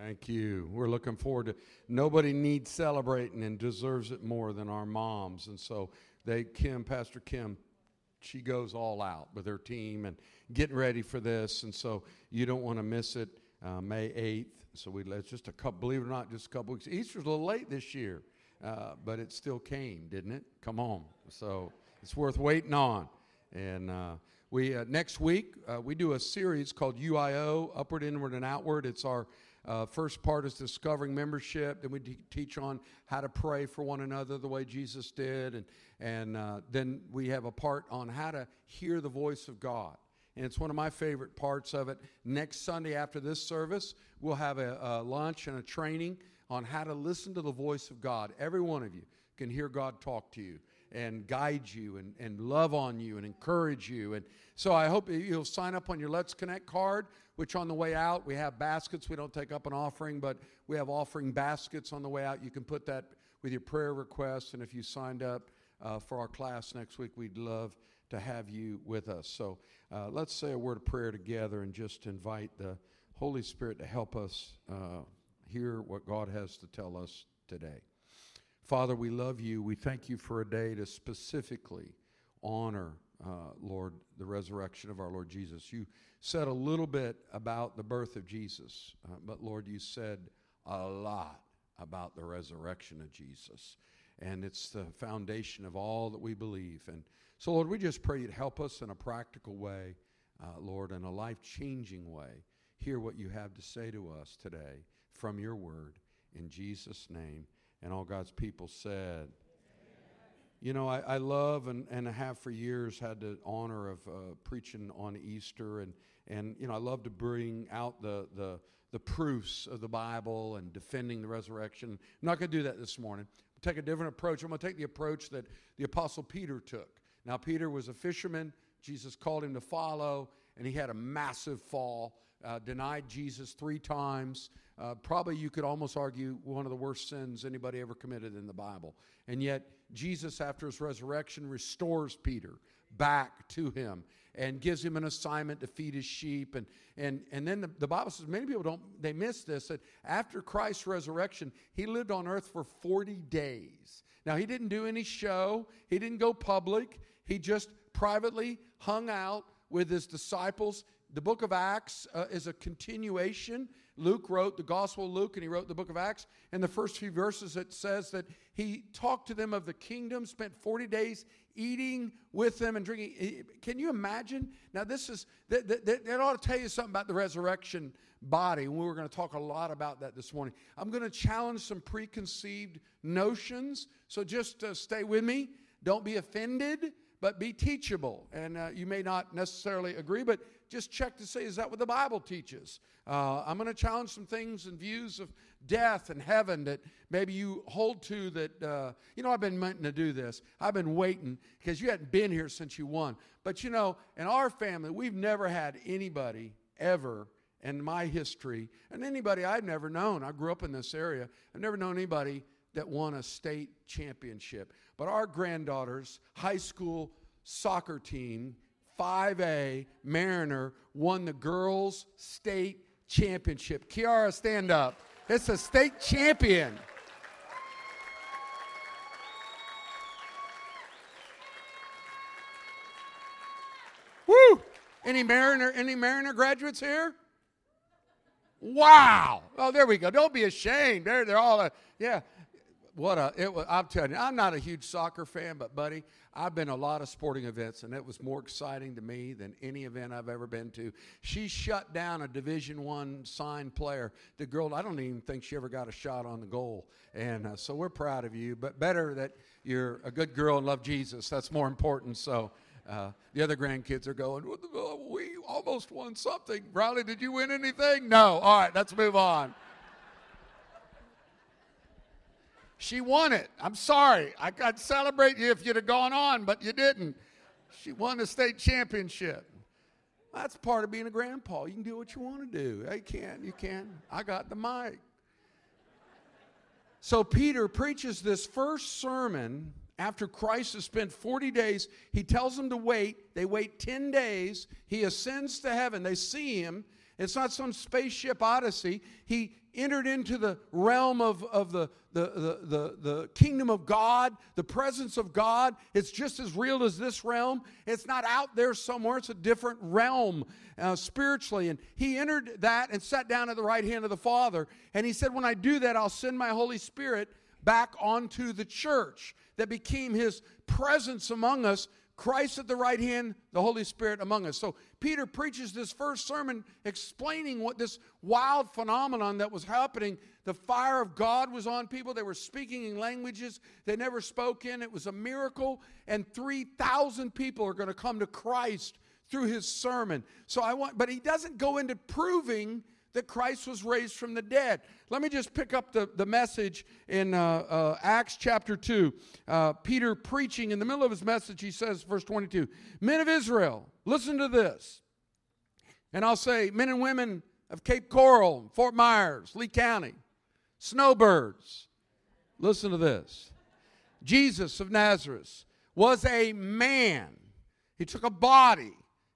Thank you. We're looking forward to. Nobody needs celebrating and deserves it more than our moms, and so they, Kim, Pastor Kim, she goes all out with her team and getting ready for this, and so you don't want to miss it. Uh, May eighth. So we it's just a couple. Believe it or not, just a couple weeks. Easter's a little late this year, uh, but it still came, didn't it? Come on. So it's worth waiting on. And uh, we uh, next week uh, we do a series called UIO, Upward, Inward, and Outward. It's our uh, first part is discovering membership. Then we te- teach on how to pray for one another the way Jesus did, and and uh, then we have a part on how to hear the voice of God. And it's one of my favorite parts of it. Next Sunday after this service, we'll have a, a lunch and a training on how to listen to the voice of God. Every one of you can hear God talk to you and guide you and, and love on you and encourage you. And so I hope you'll sign up on your Let's Connect card, which on the way out, we have baskets. We don't take up an offering, but we have offering baskets on the way out. You can put that with your prayer requests. And if you signed up uh, for our class next week, we'd love to have you with us. So uh, let's say a word of prayer together and just invite the Holy Spirit to help us uh, hear what God has to tell us today. Father, we love you. We thank you for a day to specifically honor, uh, Lord, the resurrection of our Lord Jesus. You said a little bit about the birth of Jesus, uh, but Lord, you said a lot about the resurrection of Jesus. And it's the foundation of all that we believe. And so, Lord, we just pray you'd help us in a practical way, uh, Lord, in a life changing way. Hear what you have to say to us today from your word. In Jesus' name. And all God's people said, you know, I, I love and, and have for years had the honor of uh, preaching on Easter, and, and you know, I love to bring out the, the, the proofs of the Bible and defending the resurrection. I'm not going to do that this morning. I'll take a different approach. I'm going to take the approach that the Apostle Peter took. Now, Peter was a fisherman. Jesus called him to follow, and he had a massive fall, uh, denied Jesus three times. Uh, probably you could almost argue one of the worst sins anybody ever committed in the Bible. And yet, Jesus, after his resurrection, restores Peter back to him and gives him an assignment to feed his sheep. And, and, and then the, the Bible says, many people don't, they miss this, that after Christ's resurrection, he lived on earth for 40 days. Now, he didn't do any show, he didn't go public, he just privately hung out with his disciples. The book of Acts uh, is a continuation Luke wrote the Gospel of Luke and he wrote the book of Acts. In the first few verses, it says that he talked to them of the kingdom, spent 40 days eating with them and drinking. Can you imagine? Now, this is, that, that, that ought to tell you something about the resurrection body. And we were going to talk a lot about that this morning. I'm going to challenge some preconceived notions. So just uh, stay with me. Don't be offended, but be teachable. And uh, you may not necessarily agree, but just check to see is that what the Bible teaches? Uh, I'm going to challenge some things and views of death and heaven that maybe you hold to that, uh, you know, I've been meaning to do this. I've been waiting because you hadn't been here since you won. But you know, in our family, we've never had anybody ever in my history, and anybody I've never known. I grew up in this area. I've never known anybody that won a state championship. But our granddaughter's high school soccer team 5A Mariner won the girls' state championship. Kiara, stand up. It's a state champion. Woo! Any Mariner, any Mariner graduates here? Wow! Oh, there we go. Don't be ashamed. They're, they're all, uh, yeah what a it was i'm telling you i'm not a huge soccer fan but buddy i've been a lot of sporting events and it was more exciting to me than any event i've ever been to she shut down a division one signed player the girl i don't even think she ever got a shot on the goal and uh, so we're proud of you but better that you're a good girl and love jesus that's more important so uh, the other grandkids are going, we almost won something. Riley, did you win anything? No. All right, let's move on. She won it. I'm sorry. I could celebrate you if you'd have gone on, but you didn't. She won the state championship. That's part of being a grandpa. You can do what you want to do. You can, you can. I got the mic. So Peter preaches this first sermon after Christ has spent 40 days. He tells them to wait. They wait 10 days. He ascends to heaven. They see him. It's not some spaceship odyssey. He entered into the realm of, of the, the, the, the, kingdom of God, the presence of God. It's just as real as this realm. It's not out there somewhere, it's a different realm uh, spiritually. And he entered that and sat down at the right hand of the Father. And he said, When I do that, I'll send my Holy Spirit back onto the church that became his presence among us Christ at the right hand, the Holy Spirit among us. So Peter preaches this first sermon explaining what this wild phenomenon that was happening. The fire of God was on people. They were speaking in languages they never spoke in. It was a miracle, and 3,000 people are going to come to Christ through his sermon. So I want, but he doesn't go into proving that Christ was raised from the dead. Let me just pick up the, the message in uh, uh, Acts chapter 2. Uh, Peter preaching in the middle of his message, he says, verse 22, Men of Israel, listen to this. And I'll say, men and women of Cape Coral, Fort Myers, Lee County, snowbirds, listen to this. Jesus of Nazareth was a man. He took a body.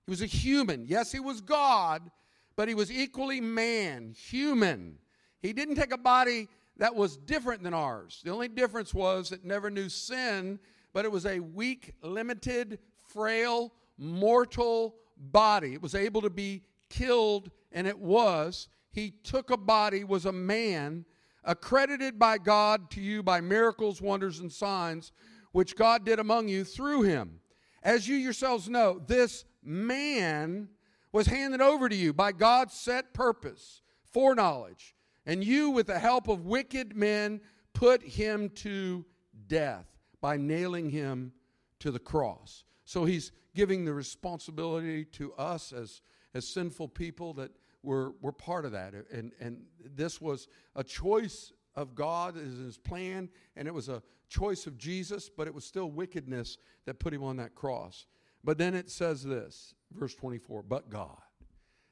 He was a human. Yes, he was God, but he was equally man, human. He didn't take a body that was different than ours. The only difference was it never knew sin, but it was a weak, limited, frail, mortal body. It was able to be killed, and it was. He took a body, was a man, accredited by God to you by miracles, wonders, and signs, which God did among you through him. As you yourselves know, this man was handed over to you by God's set purpose, foreknowledge, and you, with the help of wicked men, put him to death by nailing him to the cross. So he's giving the responsibility to us as, as sinful people that we're, we're part of that. And, and this was a choice of God as his plan, and it was a choice of Jesus, but it was still wickedness that put him on that cross. But then it says this, verse 24, but God.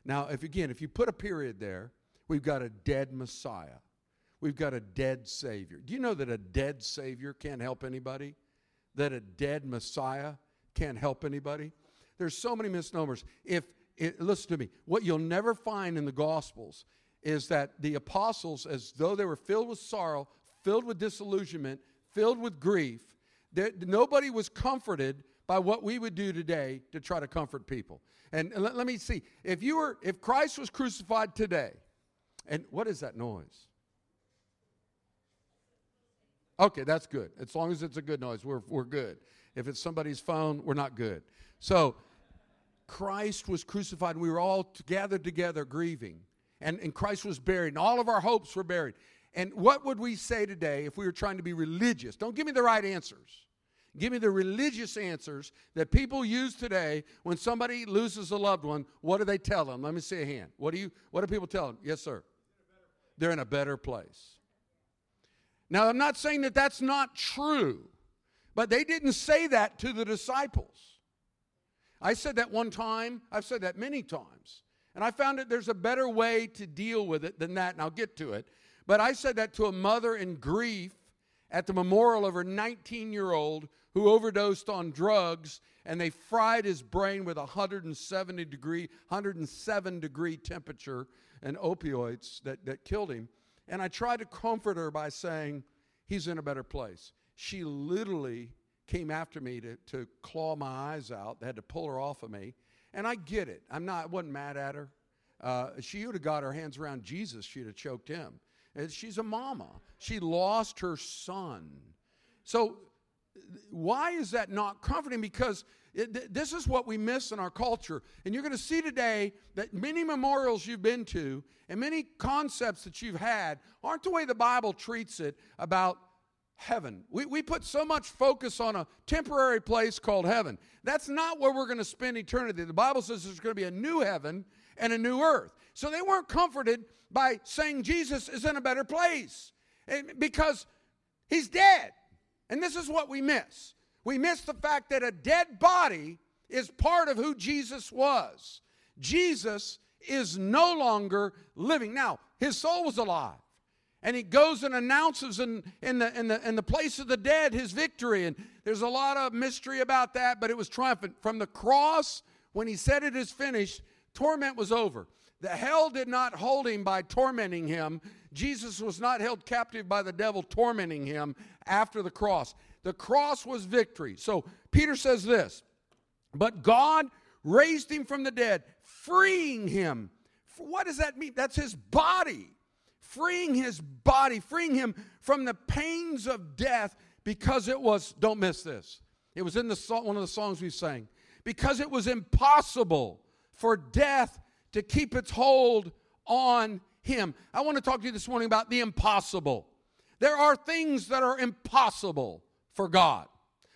Now, if again, if you put a period there, we've got a dead Messiah. We've got a dead Savior. Do you know that a dead Savior can't help anybody? That a dead Messiah can't help anybody? There's so many misnomers. If it, listen to me, what you'll never find in the Gospels is that the apostles, as though they were filled with sorrow, filled with disillusionment, filled with grief, nobody was comforted by what we would do today to try to comfort people. And let, let me see. If you were, if Christ was crucified today, and what is that noise? Okay, that's good. As long as it's a good noise, we're, we're good. If it's somebody's phone, we're not good. So, Christ was crucified, and we were all gathered together grieving. And, and Christ was buried, and all of our hopes were buried. And what would we say today if we were trying to be religious? Don't give me the right answers. Give me the religious answers that people use today when somebody loses a loved one. What do they tell them? Let me see a hand. What do you what do people tell them? Yes, sir. They're in a better place. Now, I'm not saying that that's not true, but they didn't say that to the disciples. I said that one time, I've said that many times. And I found that there's a better way to deal with it than that, and I'll get to it. But I said that to a mother in grief at the memorial of her 19 year old who overdosed on drugs and they fried his brain with 170 degree 107 degree temperature and opioids that, that killed him and i tried to comfort her by saying he's in a better place she literally came after me to, to claw my eyes out. They had to pull her off of me. And i get it. I'm not I wasn't mad at her. Uh, she would have got her hands around jesus. She'd have choked him. And she's a mama. She lost her son. So why is that not comforting? Because it, this is what we miss in our culture. And you're going to see today that many memorials you've been to and many concepts that you've had aren't the way the Bible treats it about heaven. We, we put so much focus on a temporary place called heaven. That's not where we're going to spend eternity. The Bible says there's going to be a new heaven and a new earth. So they weren't comforted by saying Jesus is in a better place because he's dead. And this is what we miss we miss the fact that a dead body is part of who Jesus was. Jesus is no longer living. Now, his soul was alive. And he goes and announces in, in, the, in, the, in the place of the dead his victory. And there's a lot of mystery about that, but it was triumphant. From the cross, when he said it is finished, torment was over. The hell did not hold him by tormenting him. Jesus was not held captive by the devil tormenting him after the cross. The cross was victory. So Peter says this, but God raised him from the dead, freeing him. What does that mean? That's his body. Freeing his body, freeing him from the pains of death because it was, don't miss this. It was in the one of the songs we sang. Because it was impossible for death to keep its hold on him. I want to talk to you this morning about the impossible. There are things that are impossible for God.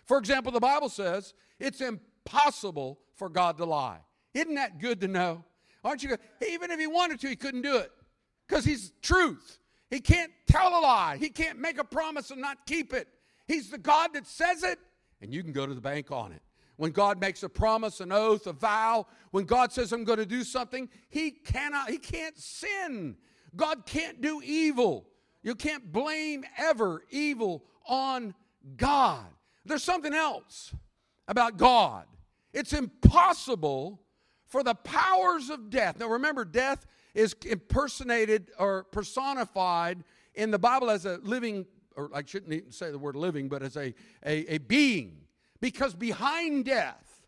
For example, the Bible says it's impossible for God to lie. Isn't that good to know? Aren't you? good? Even if he wanted to, he couldn't do it because he's truth. He can't tell a lie. He can't make a promise and not keep it. He's the God that says it, and you can go to the bank on it. When God makes a promise, an oath, a vow, when God says I'm going to do something, he cannot he can't sin. God can't do evil. You can't blame ever evil on God. There's something else about God. It's impossible for the powers of death. Now remember death is impersonated or personified in the Bible as a living or I shouldn't even say the word living, but as a, a, a being because behind death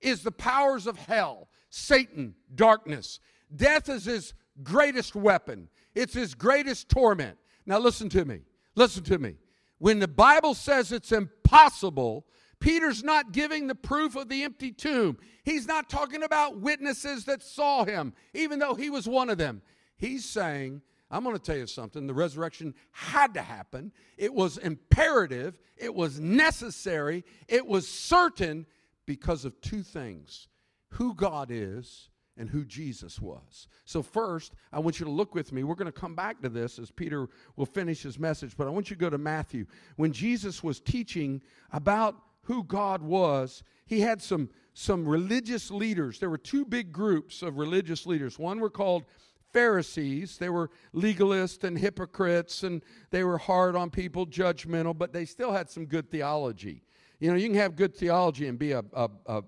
is the powers of hell, Satan, darkness. Death is his greatest weapon, it's his greatest torment. Now, listen to me. Listen to me. When the Bible says it's impossible, Peter's not giving the proof of the empty tomb. He's not talking about witnesses that saw him, even though he was one of them. He's saying I'm going to tell you something. The resurrection had to happen. It was imperative, it was necessary, it was certain because of two things who God is and who Jesus was. So, first, I want you to look with me. We're going to come back to this as Peter will finish his message, but I want you to go to Matthew. When Jesus was teaching about who God was, he had some, some religious leaders. There were two big groups of religious leaders. One were called Pharisees. They were legalists and hypocrites, and they were hard on people, judgmental, but they still had some good theology. You know, you can have good theology and be a, a, a,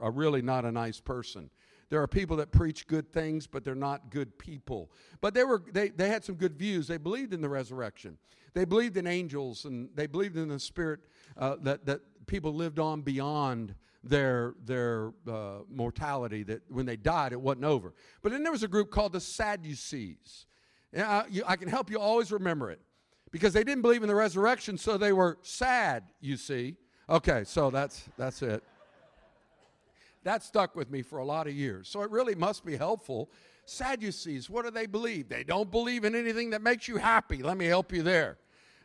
a, really not a nice person. There are people that preach good things, but they're not good people. But they, were, they, they had some good views. They believed in the resurrection, they believed in angels, and they believed in the spirit uh, that, that people lived on beyond their, their uh, mortality, that when they died, it wasn't over. But then there was a group called the Sadducees. I, you, I can help you always remember it because they didn't believe in the resurrection, so they were sad, you see. Okay, so that's, that's it. That stuck with me for a lot of years. So it really must be helpful. Sadducees, what do they believe? They don't believe in anything that makes you happy. Let me help you there.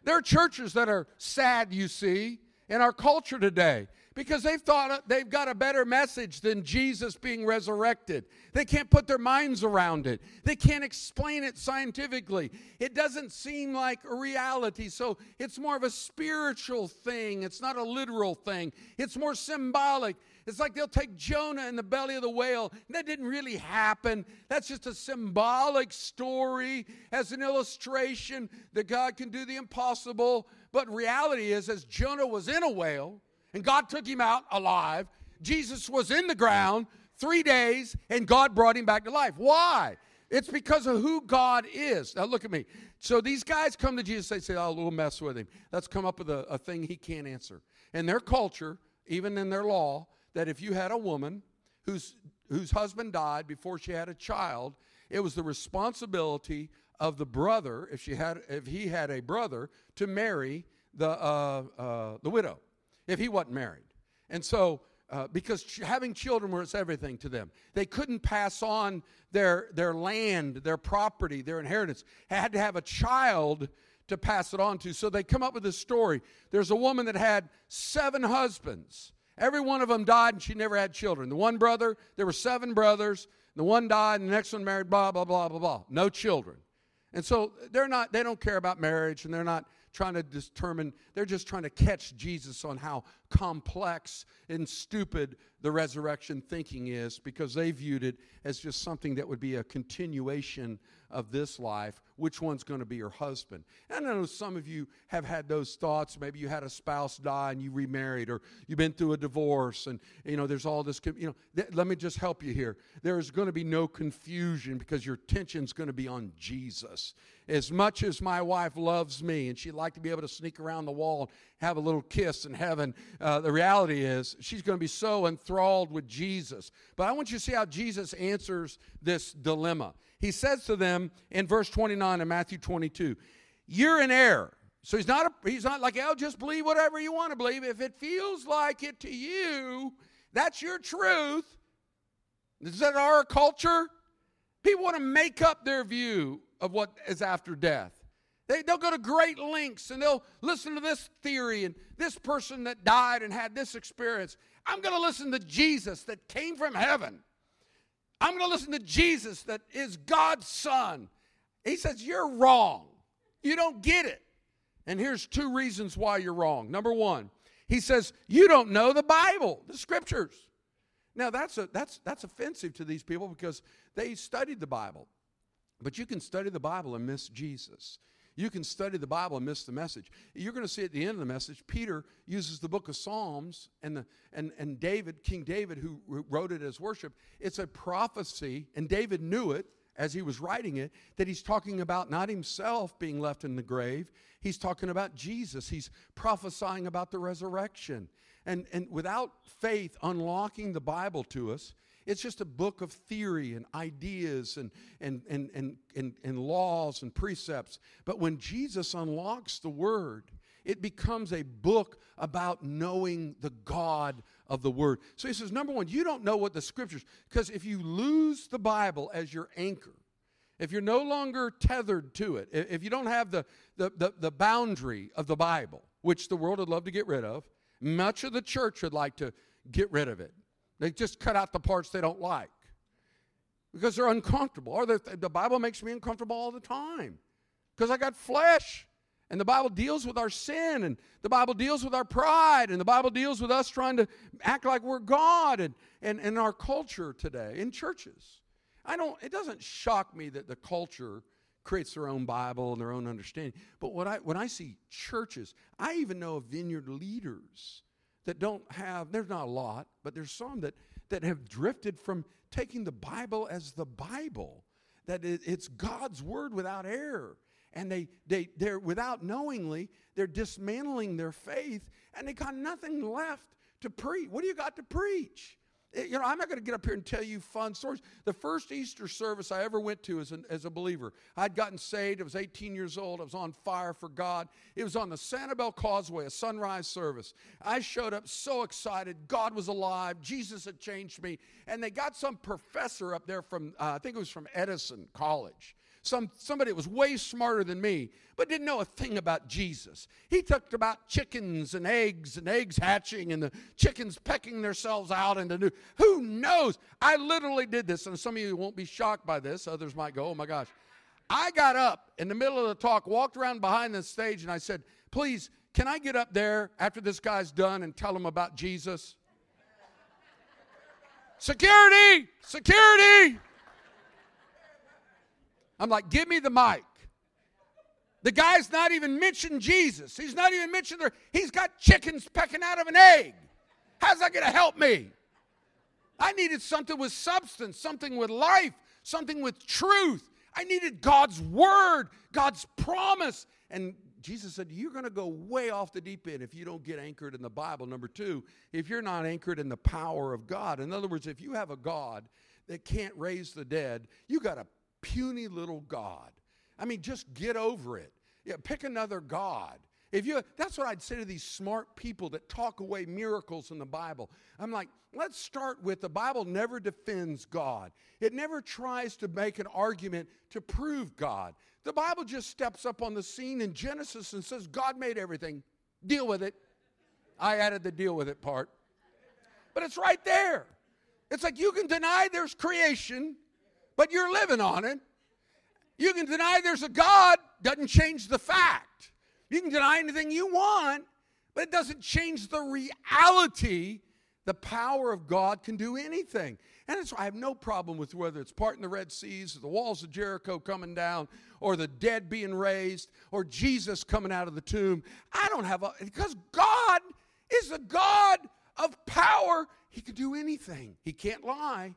There are churches that are sad, you see, in our culture today because they've thought uh, they've got a better message than Jesus being resurrected. They can't put their minds around it. They can't explain it scientifically. It doesn't seem like a reality. So it's more of a spiritual thing. It's not a literal thing. It's more symbolic. It's like they'll take Jonah in the belly of the whale. That didn't really happen. That's just a symbolic story as an illustration that God can do the impossible. But reality is, as Jonah was in a whale, and God took him out alive. Jesus was in the ground three days, and God brought him back to life. Why? It's because of who God is. Now, look at me. So these guys come to Jesus, they say, Oh, we'll mess with him. Let's come up with a, a thing he can't answer. In their culture, even in their law, that if you had a woman whose, whose husband died before she had a child, it was the responsibility of the brother, if, she had, if he had a brother, to marry the, uh, uh, the widow if he wasn't married. And so, uh, because ch- having children was everything to them, they couldn't pass on their, their land, their property, their inheritance. They had to have a child to pass it on to. So they come up with this story. There's a woman that had seven husbands. Every one of them died and she never had children. The one brother, there were seven brothers. The one died and the next one married, blah, blah, blah, blah, blah. No children. And so they're not, they don't care about marriage and they're not trying to determine, they're just trying to catch Jesus on how complex and stupid the resurrection thinking is because they viewed it as just something that would be a continuation of this life, which one's going to be your husband? And I know some of you have had those thoughts. Maybe you had a spouse die and you remarried, or you've been through a divorce, and you know there's all this. You know, th- let me just help you here. There is going to be no confusion because your attention's going to be on Jesus. As much as my wife loves me, and she'd like to be able to sneak around the wall and have a little kiss in heaven, uh, the reality is she's going to be so enthralled with Jesus. But I want you to see how Jesus answers this dilemma. He says to them in verse 29 of Matthew 22, You're in error. So he's not, a, he's not like, oh, just believe whatever you want to believe. If it feels like it to you, that's your truth. Is that our culture? People want to make up their view of what is after death. They, they'll go to great lengths and they'll listen to this theory and this person that died and had this experience. I'm going to listen to Jesus that came from heaven. I'm going to listen to Jesus that is God's son. He says, You're wrong. You don't get it. And here's two reasons why you're wrong. Number one, he says, You don't know the Bible, the scriptures. Now that's a, that's that's offensive to these people because they studied the Bible. But you can study the Bible and miss Jesus. You can study the Bible and miss the message. You're going to see at the end of the message, Peter uses the book of Psalms and, the, and, and David, King David, who wrote it as worship. It's a prophecy, and David knew it as he was writing it, that he's talking about not himself being left in the grave. He's talking about Jesus. He's prophesying about the resurrection. And, and without faith unlocking the Bible to us, it's just a book of theory and ideas and, and, and, and, and, and laws and precepts. But when Jesus unlocks the Word, it becomes a book about knowing the God of the Word. So he says, number one, you don't know what the Scriptures, because if you lose the Bible as your anchor, if you're no longer tethered to it, if you don't have the, the, the, the boundary of the Bible, which the world would love to get rid of, much of the church would like to get rid of it. They just cut out the parts they don't like because they're uncomfortable. Or the Bible makes me uncomfortable all the time because I got flesh. And the Bible deals with our sin, and the Bible deals with our pride, and the Bible deals with us trying to act like we're God and, and, in our culture today in churches. I don't, it doesn't shock me that the culture creates their own Bible and their own understanding. But what I, when I see churches, I even know of vineyard leaders that don't have, there's not a lot, but there's some that, that have drifted from taking the Bible as the Bible, that it, it's God's word without error. And they, they, they're without knowingly, they're dismantling their faith and they got nothing left to preach. What do you got to preach? Eh, you know, I'm not going to get up here and tell you fun stories. The first Easter service I ever went to as, an, as a believer, I'd gotten saved. I was 18 years old. I was on fire for God. It was on the Sanibel Causeway, a sunrise service. I showed up so excited. God was alive. Jesus had changed me. And they got some professor up there from, uh, I think it was from Edison College some, somebody that was way smarter than me, but didn't know a thing about Jesus. He talked about chickens and eggs and eggs hatching and the chickens pecking themselves out into new. Who knows? I literally did this, and some of you won't be shocked by this. Others might go, oh my gosh. I got up in the middle of the talk, walked around behind the stage, and I said, please, can I get up there after this guy's done and tell him about Jesus? Security! Security! I'm like, give me the mic. The guy's not even mentioned Jesus. He's not even mentioned there. He's got chickens pecking out of an egg. How's that going to help me? I needed something with substance, something with life, something with truth. I needed God's word, God's promise. And Jesus said, You're going to go way off the deep end if you don't get anchored in the Bible. Number two, if you're not anchored in the power of God. In other words, if you have a God that can't raise the dead, you got a puny little God. I mean, just get over it. Yeah, pick another God. If you, that's what I'd say to these smart people that talk away miracles in the Bible. I'm like, let's start with the Bible never defends God. It never tries to make an argument to prove God. The Bible just steps up on the scene in Genesis and says, God made everything. Deal with it. I added the deal with it part. But it's right there. It's like you can deny there's creation but you're living on it. You can deny there's a God, doesn't change the fact. You can deny anything you want, but it doesn't change the reality The power of God can do anything. And it's, I have no problem with whether it's parting the Red Seas, or the walls of Jericho coming down, or the dead being raised, or Jesus coming out of the tomb. I don't have a, because God is the God of power. He can do anything. He can't lie.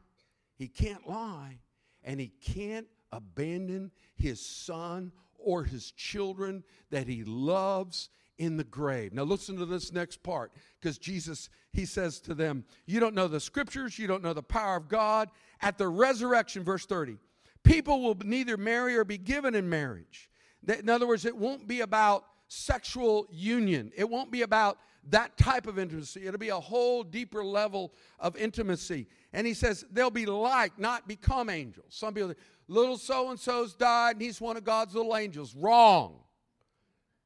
He can't lie. And he can't abandon his son or his children that he loves in the grave. Now, listen to this next part because Jesus, he says to them, You don't know the scriptures, you don't know the power of God. At the resurrection, verse 30, people will neither marry or be given in marriage. In other words, it won't be about sexual union, it won't be about that type of intimacy. It'll be a whole deeper level of intimacy. And he says they'll be like, not become angels. Some people, little so and so's died and he's one of God's little angels. Wrong.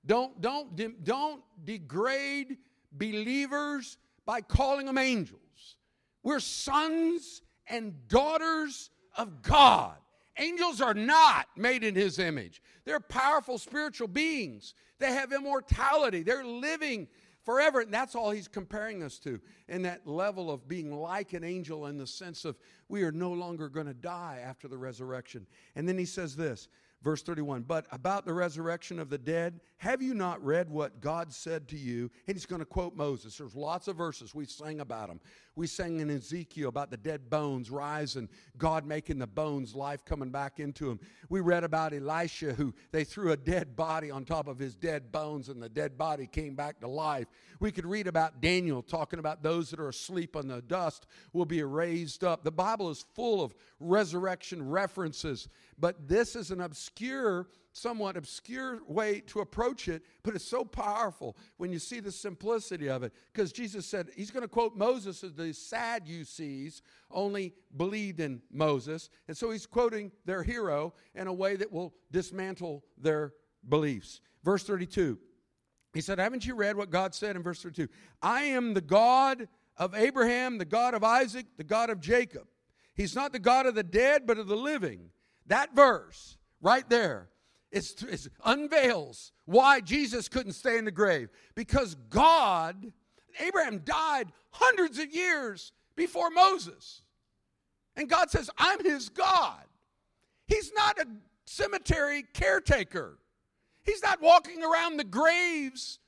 Don't, don't, don't degrade believers by calling them angels. We're sons and daughters of God. Angels are not made in his image. They're powerful spiritual beings. They have immortality. They're living forever. And that's all he's comparing us to in that level of being like an angel in the sense of we are no longer going to die after the resurrection. And then he says this Verse 31 But about the resurrection of the dead, have you not read what God said to you? And he's going to quote Moses. There's lots of verses we sang about them. We sang in Ezekiel about the dead bones rising, God making the bones life coming back into them. We read about Elisha, who they threw a dead body on top of his dead bones, and the dead body came back to life. We could read about Daniel talking about those that are asleep on the dust will be raised up. The Bible is full of resurrection references, but this is an obscure somewhat obscure way to approach it, but it's so powerful when you see the simplicity of it. Because Jesus said, He's going to quote Moses as the Sadducees only believed in Moses. And so He's quoting their hero in a way that will dismantle their beliefs. Verse 32, He said, Haven't you read what God said in verse 32? I am the God of Abraham, the God of Isaac, the God of Jacob. He's not the God of the dead, but of the living. That verse right there it unveils why Jesus couldn't stay in the grave. Because God, Abraham died hundreds of years before Moses. And God says, I'm his God. He's not a cemetery caretaker, he's not walking around the graves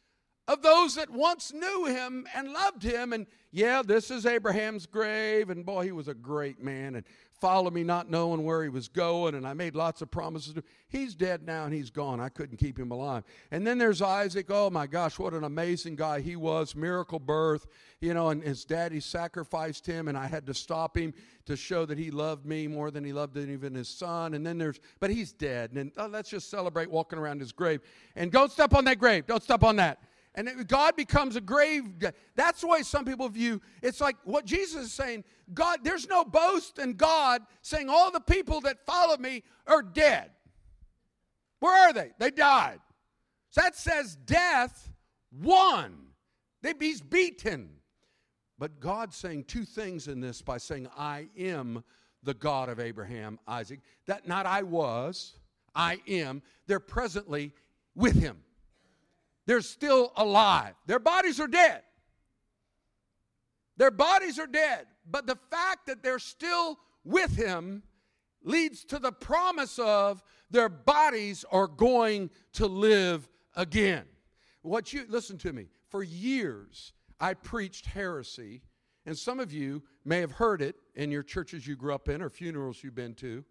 of those that once knew him and loved him. And yeah, this is Abraham's grave, and boy, he was a great man. And followed me not knowing where he was going, and I made lots of promises. He's dead now and he's gone. I couldn't keep him alive. And then there's Isaac. Oh my gosh, what an amazing guy he was. Miracle birth, you know, and his daddy sacrificed him, and I had to stop him to show that he loved me more than he loved even his son. And then there's, but he's dead. And oh, let's just celebrate walking around his grave. And don't step on that grave. Don't step on that. And God becomes a grave. That's the way some people view. It's like what Jesus is saying. God, there's no boast in God saying all the people that follow me are dead. Where are they? They died. So that says death won. They, he's beaten. But God's saying two things in this by saying, I am the God of Abraham, Isaac. That not I was, I am. They're presently with him they're still alive. Their bodies are dead. Their bodies are dead. But the fact that they're still with him leads to the promise of their bodies are going to live again. What you listen to me. For years I preached heresy, and some of you may have heard it in your churches you grew up in or funerals you've been to.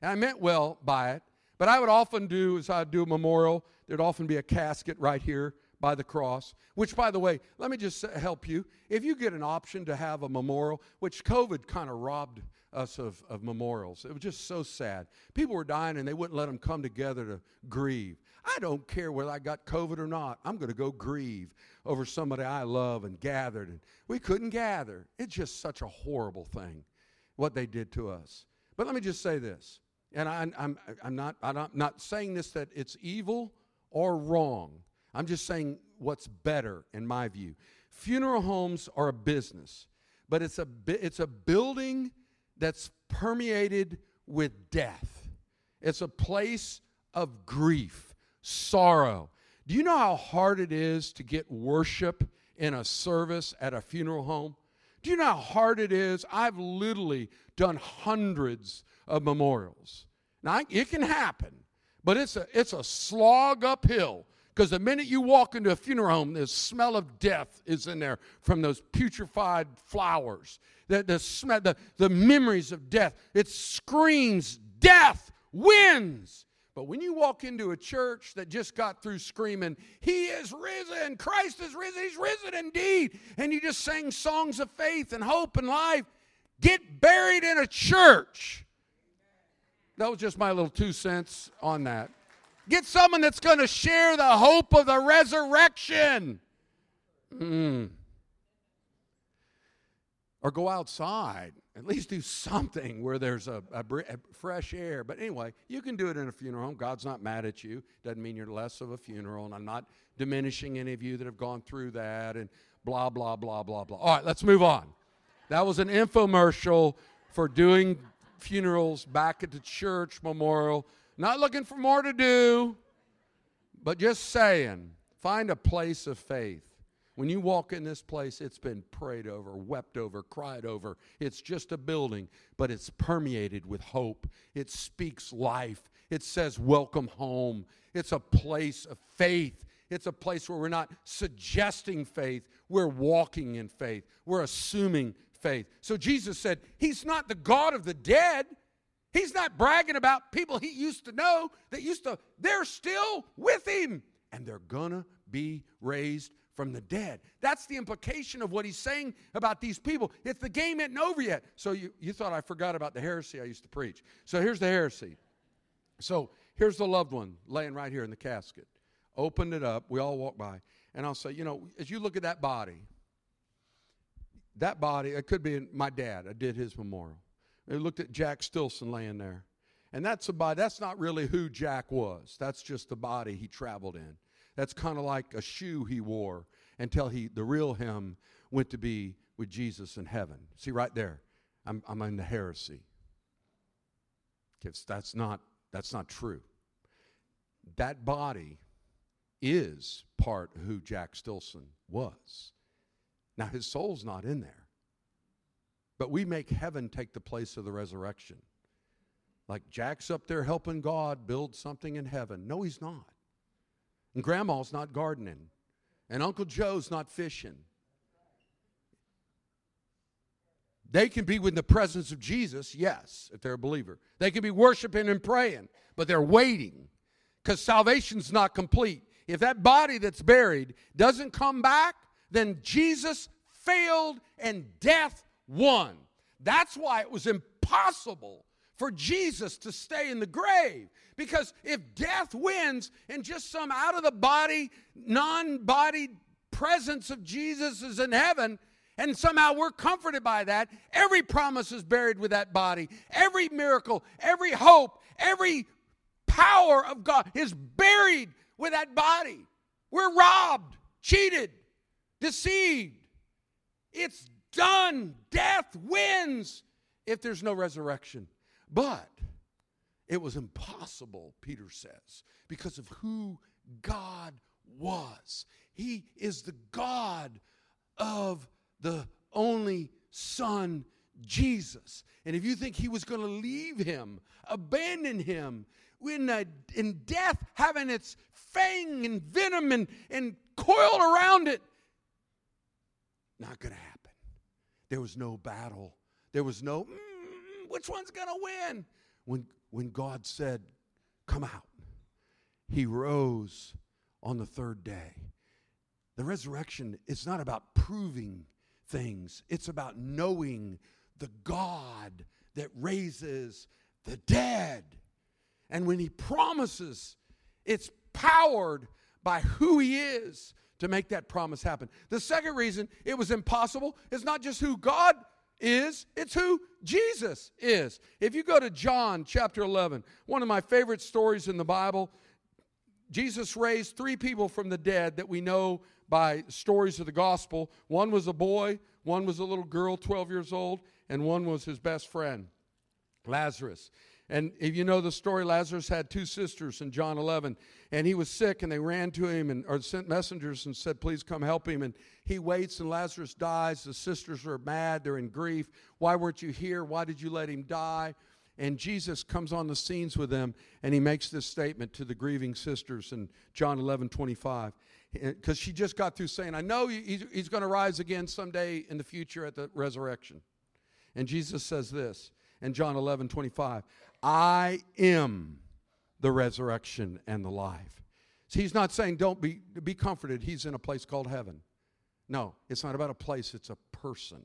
And I meant well by it, but I would often do as I'd do a memorial, there'd often be a casket right here by the cross, which, by the way, let me just help you. If you get an option to have a memorial, which COVID kind of robbed us of, of memorials, it was just so sad. People were dying and they wouldn't let them come together to grieve. I don't care whether I got COVID or not. I'm going to go grieve over somebody I love and gathered. And we couldn't gather. It's just such a horrible thing what they did to us. But let me just say this and I, I'm, I'm, not, I'm not saying this that it's evil or wrong. I'm just saying what's better in my view. Funeral homes are a business, but it's a, it's a building that's permeated with death. It's a place of grief, sorrow. Do you know how hard it is to get worship in a service at a funeral home? Do you know how hard it is? I've literally done hundreds of memorials. Now, it can happen, but it's a, it's a slog uphill because the minute you walk into a funeral home, the smell of death is in there from those putrefied flowers. The, the, smell, the, the memories of death. It screams, death wins. But when you walk into a church that just got through screaming, He is risen, Christ is risen, He's risen indeed, and you just sang songs of faith and hope and life, get buried in a church. That was just my little two cents on that. Get someone that's going to share the hope of the resurrection. Mm. Or go outside. At least do something where there's a, a, a, fresh air. But anyway, you can do it in a funeral home. God's not mad at you. Doesn't mean you're less of a funeral. And I'm not diminishing any of you that have gone through that and blah, blah, blah, blah, blah. All right, let's move on. That was an infomercial for doing funerals back at the church memorial not looking for more to do, but just saying, find a place of faith. When you walk in this place, it's been prayed over, wept over, cried over. It's just a building, but it's permeated with hope. It speaks life. It says, Welcome home. It's a place of faith. It's a place where we're not suggesting faith, we're walking in faith, we're assuming faith. So Jesus said, He's not the God of the dead. He's not bragging about people he used to know that used to, they're still with him and they're gonna be raised from the dead. That's the implication of what he's saying about these people. If the game isn't over yet. So you, you thought I forgot about the heresy I used to preach. So here's the heresy. So here's the loved one laying right here in the casket. Opened it up. We all walk by. And I'll say, you know, as you look at that body, that body, it could be my dad. I did his memorial. They looked at Jack Stilson laying there. And that's a body, that's not really who Jack was. That's just the body he traveled in. That's kind of like a shoe he wore until he, the real him, went to be with Jesus in heaven. See right there, I'm, I'm in the heresy. That's not, that's not true. That body is part of who Jack Stilson was. Now, his soul's not in there. But we make heaven take the place of the resurrection. Like Jack's up there helping God build something in heaven. No, he's not. And grandma's not gardening. And Uncle Joe's not fishing. They can be in the presence of Jesus, yes, if they're a believer. They can be worshiping and praying, but they're waiting because salvation's not complete. If that body that's buried doesn't come back, then Jesus failed and death won. That's why it was impossible for Jesus to stay in the grave. Because if death wins and just some out of the body, non body presence of Jesus is in heaven, and somehow we're comforted by that, every promise is buried with that body. Every miracle, every hope, every power of God is buried with that body. We're robbed, cheated, deceived. It's done. Death wins if there's no resurrection. But it was impossible, Peter says, because of who God was. He is the God of the only Son, Jesus. And if you think he was going to leave him, abandon him, in, uh, in death having its fang and venom and, and coiled around it, not going to happen. There was no battle. There was no, mm, which one's going to win? When, when God said, Come out, he rose on the third day. The resurrection is not about proving things, it's about knowing the God that raises the dead. And when he promises, it's powered by who he is to make that promise happen. The second reason it was impossible is not just who God is, it's who Jesus is. If you go to John chapter 11, one of my favorite stories in the Bible, Jesus raised three people from the dead that we know by stories of the gospel. One was a boy, one was a little girl, 12 years old, and one was his best friend, Lazarus. And if you know the story, Lazarus had two sisters in John 11, and he was sick, and they ran to him and or sent messengers and said, "Please come help him." And he waits, and Lazarus dies. The sisters are mad; they're in grief. Why weren't you here? Why did you let him die? And Jesus comes on the scenes with them, and he makes this statement to the grieving sisters in John 11, 25. Because she just got through saying, I know he's, going to rise again someday in the future at the resurrection. And Jesus says this in John 11, 25 I am the resurrection and the life. So he's not saying don't be, be comforted. He's in a place called heaven. No, it's not about a place, it's a person.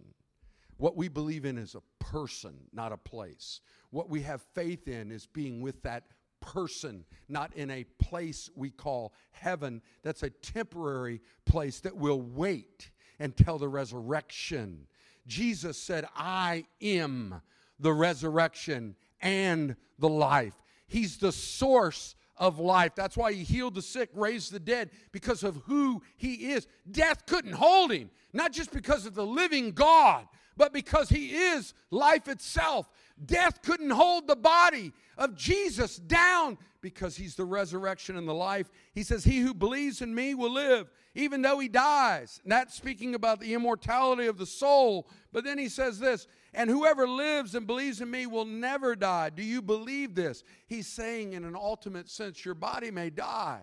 What we believe in is a person, not a place. What we have faith in is being with that person, not in a place we call heaven. That's a temporary place that will wait until the resurrection. Jesus said, I am the resurrection and the life. He's the source of life. That's why he healed the sick, raised the dead, because of who he is. Death couldn't hold him, not just because of the living God, but because he is life itself. Death couldn't hold the body of Jesus down because he's the resurrection and the life. He says, He who believes in me will live, even though he dies. And that's speaking about the immortality of the soul. But then he says this, and whoever lives and believes in me will never die. Do you believe this? He's saying, in an ultimate sense, your body may die.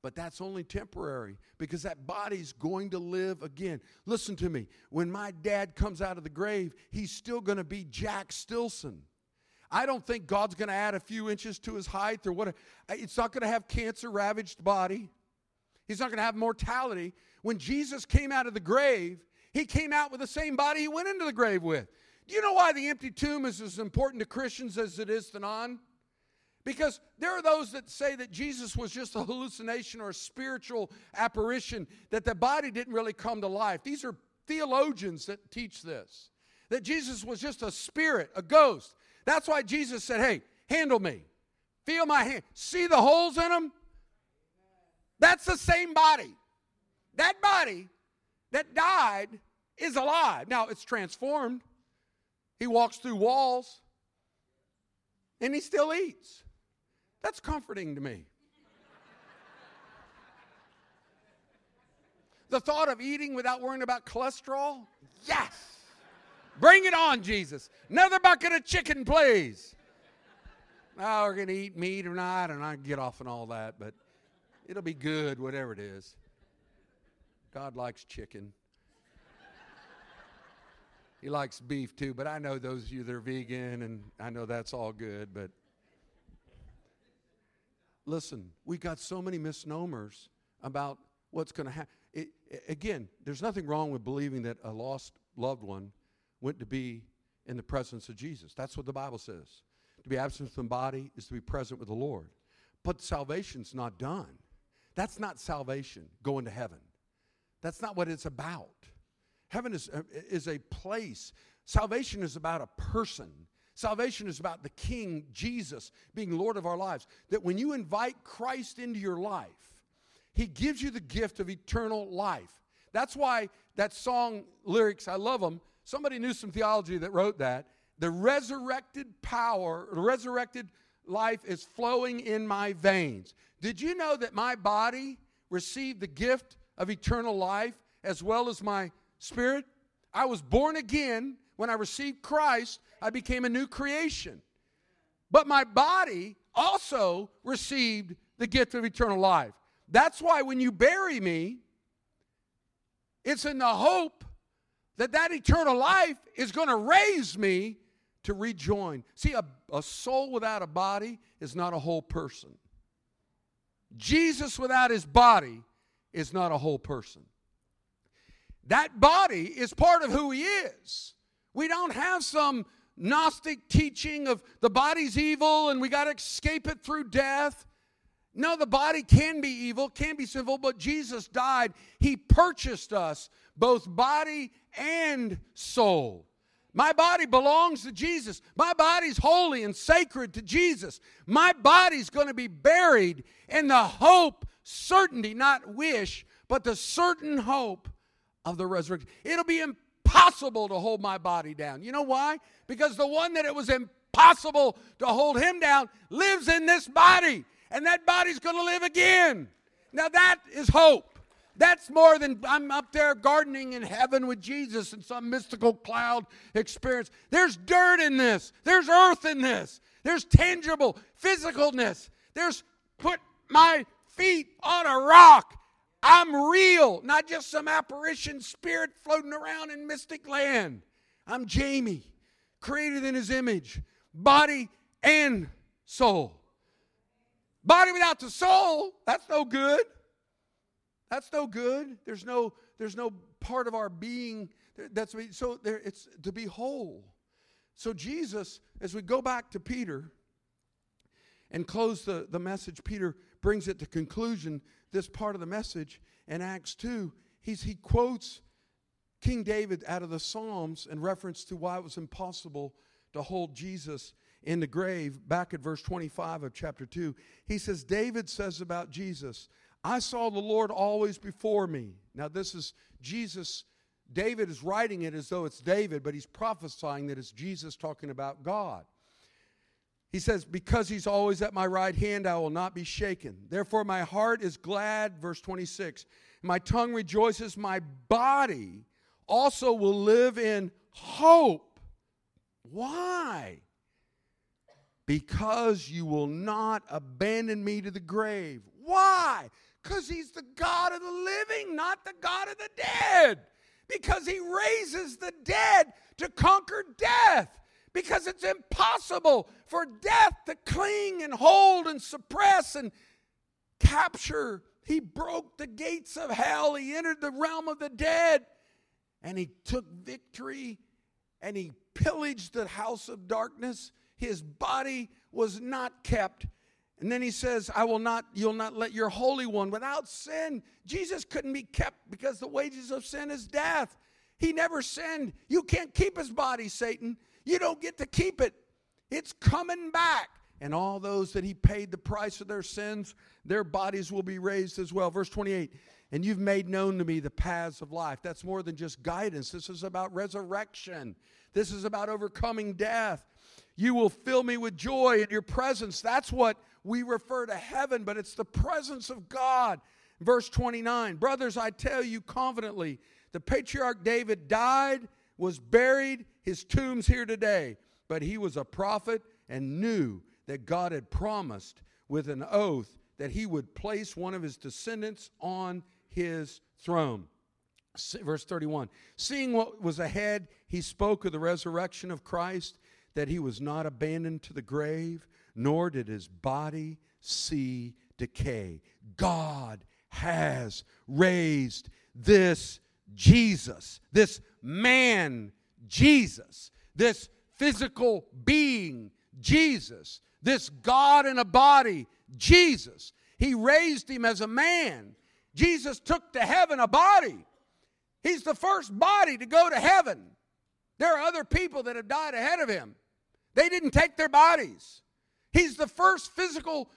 But that's only temporary because that body's going to live again. Listen to me. When my dad comes out of the grave, he's still going to be Jack Stilson. I don't think God's going to add a few inches to his height or what. It's not going to have cancer ravaged body. He's not going to have mortality. When Jesus came out of the grave, he came out with the same body he went into the grave with. Do you know why the empty tomb is as important to Christians as it is to non? Because there are those that say that Jesus was just a hallucination or a spiritual apparition, that the body didn't really come to life. These are theologians that teach this. That Jesus was just a spirit, a ghost. That's why Jesus said, Hey, handle me. Feel my hand. See the holes in them? That's the same body. That body that died is alive. Now it's transformed. He walks through walls and he still eats. That's comforting to me. the thought of eating without worrying about cholesterol? Yes. Bring it on, Jesus. Another bucket of chicken, please. Oh, we're going to eat meat or not, and I get off and all that, but it'll be good, whatever it is. God likes chicken. He likes beef too, but I know those of you that are vegan, and I know that's all good, but listen, we got so many misnomers about what's going to happen. Again, there's nothing wrong with believing that a lost loved one went to be in the presence of Jesus. That's what the Bible says. To be absent from the body is to be present with the Lord. But salvation's not done. That's not salvation, going to heaven. That's not what it's about. Heaven is, uh, is a place. Salvation is about a person. Salvation is about the King, Jesus, being Lord of our lives. That when you invite Christ into your life, He gives you the gift of eternal life. That's why that song lyrics, I love them. Somebody knew some theology that wrote that. The resurrected power, the resurrected life is flowing in my veins. Did you know that my body received the gift of eternal life as well as my spirit? I was born again when I received Christ, I became a new creation. But my body also received the gift of eternal life. That's why when you bury me, it's in the hope that that eternal life is going to raise me to rejoin. See, a, a soul without a body is not a whole person. Jesus without his body is not a whole person. That body is part of who he is. We don't have some Gnostic teaching of the body's evil and we got to escape it through death. No, the body can be evil, can be sinful, but Jesus died. He purchased us, both body and soul. My body belongs to Jesus. My body's holy and sacred to Jesus. My body's going to be buried in the hope, certainty, not wish, but the certain hope of the resurrection. It'll be impossible to hold my body down. You know why? Because the one that it was impossible to hold him down, lives in this body. And that body's going to live again. Now that is hope. That's more than I'm up there gardening in heaven with Jesus in some mystical cloud experience. There's dirt in this, there's earth in this, there's tangible physicalness. There's put my feet on a rock. I'm real, not just some apparition spirit floating around in mystic land. I'm Jamie, created in his image, body and soul. Body without the soul, that's no good. That's no good. There's no there's no part of our being that's so there it's to be whole. So Jesus, as we go back to Peter and close the, the message, Peter brings it to conclusion, this part of the message in Acts 2. He's, he quotes King David out of the Psalms in reference to why it was impossible to hold Jesus in the grave back at verse 25 of chapter 2. He says, David says about Jesus, I saw the Lord always before me. Now, this is Jesus. David is writing it as though it's David, but he's prophesying that it's Jesus talking about God. He says, Because he's always at my right hand, I will not be shaken. Therefore, my heart is glad, verse 26. My tongue rejoices, my body also will live in hope. Why? Because you will not abandon me to the grave. Why? Because he's the God of the living, not the God of the dead. Because he raises the dead to conquer death because it's impossible for death to cling and hold and suppress and capture. He broke the gates of hell, he entered the realm of the dead, and he took victory and he pillaged the house of darkness. His body was not kept. And then he says, I will not, you'll not let your Holy One without sin. Jesus couldn't be kept because the wages of sin is death. He never sinned. You can't keep his body, Satan. You don't get to keep it. It's coming back. And all those that he paid the price of their sins, their bodies will be raised as well. Verse 28 And you've made known to me the paths of life. That's more than just guidance. This is about resurrection, this is about overcoming death. You will fill me with joy in your presence. That's what we refer to heaven, but it's the presence of God. Verse 29 Brothers, I tell you confidently, the patriarch David died, was buried, his tomb's here today. But he was a prophet and knew that God had promised with an oath that he would place one of his descendants on his throne. Verse 31 Seeing what was ahead, he spoke of the resurrection of Christ, that he was not abandoned to the grave, nor did his body see decay. God has raised this Jesus, this man Jesus, this physical being, Jesus, this God in a body, Jesus. He raised him as a man. Jesus took to heaven a body. He's the first body to go to heaven. There are other people that have died ahead of him. They didn't take their bodies. He's the first physical,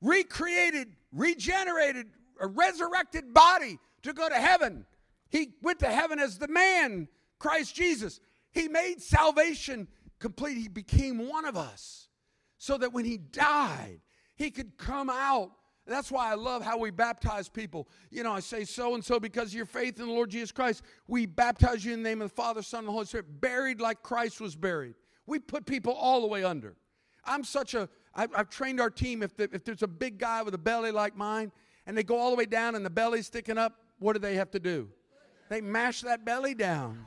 recreated, regenerated, uh, resurrected body to go to heaven. He went to heaven as the man Christ Jesus. He made salvation complete. He became one of us so that when he died, he could come out. That's why I love how we baptize people. You know, I say so and so because of your faith in the Lord Jesus Christ. We baptize you in the name of the Father, Son, and the Holy Spirit, buried like Christ was buried. We put people all the way under. I'm such a, I've, I've trained our team. If, the, if there's a big guy with a belly like mine and they go all the way down and the belly's sticking up, what do they have to do? They mash that belly down.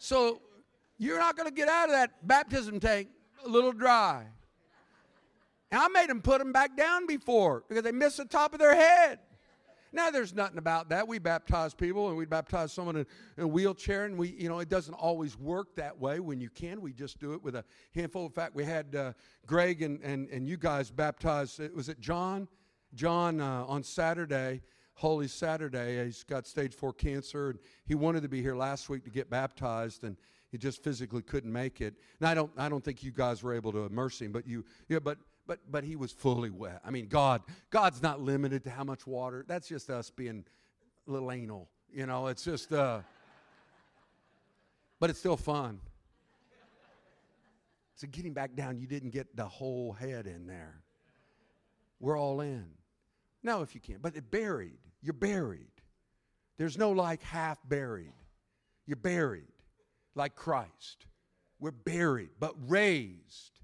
So you're not going to get out of that baptism tank a little dry. And I made them put them back down before because they missed the top of their head. Now there's nothing about that. We baptize people and we baptize someone in, in, a wheelchair, and we, you know, it doesn't always work that way when you can. We just do it with a handful. In fact, we had uh, Greg and, and, and you guys baptized. Was it John? John uh, on Saturday Holy Saturday. He's got stage four cancer, and he wanted to be here last week to get baptized, and he just physically couldn't make it. And I don't, I don't think you guys were able to immerse him, but you, yeah, but but but he was fully wet. I mean, God, God's not limited to how much water. That's just us being a little anal, you know. It's just, uh, but it's still fun. So getting back down, you didn't get the whole head in there. We're all in. No, if you can't. But buried. You're buried. There's no like half buried. You're buried like Christ. We're buried, but raised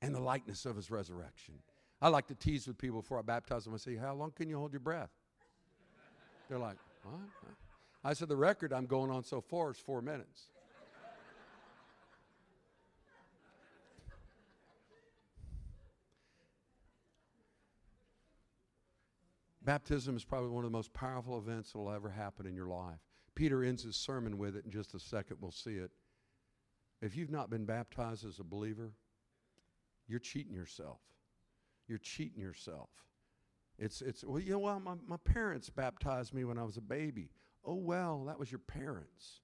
in the likeness of his resurrection. I like to tease with people before I baptize them. I say, How long can you hold your breath? They're like, What? I said, The record I'm going on so far is four minutes. Baptism is probably one of the most powerful events that will ever happen in your life. Peter ends his sermon with it in just a second. We'll see it. If you've not been baptized as a believer, you're cheating yourself. You're cheating yourself. It's, it's well, you know what? My, my parents baptized me when I was a baby. Oh, well, that was your parents.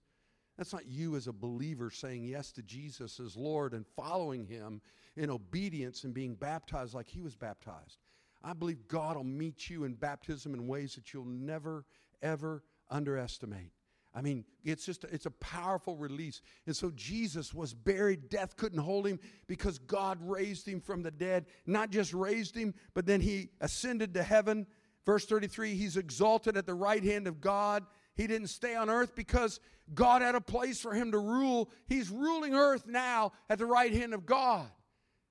That's not you as a believer saying yes to Jesus as Lord and following Him in obedience and being baptized like He was baptized. I believe God will meet you in baptism in ways that you'll never, ever underestimate. I mean, it's just it's a powerful release. And so Jesus was buried, death couldn't hold him because God raised him from the dead. Not just raised him, but then he ascended to heaven. Verse 33, he's exalted at the right hand of God. He didn't stay on earth because God had a place for him to rule. He's ruling earth now at the right hand of God.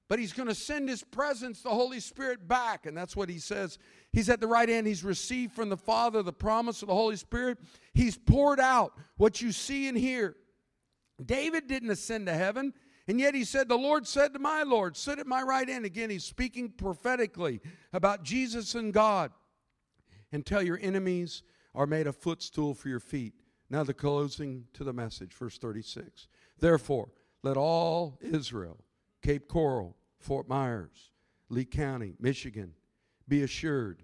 But he's going to send his presence, the Holy Spirit, back. And that's what he says. He's at the right hand. He's received from the Father the promise of the Holy Spirit. He's poured out what you see and hear. David didn't ascend to heaven. And yet he said, The Lord said to my Lord, Sit at my right hand. Again, he's speaking prophetically about Jesus and God. Tell your enemies are made a footstool for your feet. Now, the closing to the message, verse 36. Therefore, let all Israel Cape Coral, Fort Myers, Lee County, Michigan, be assured,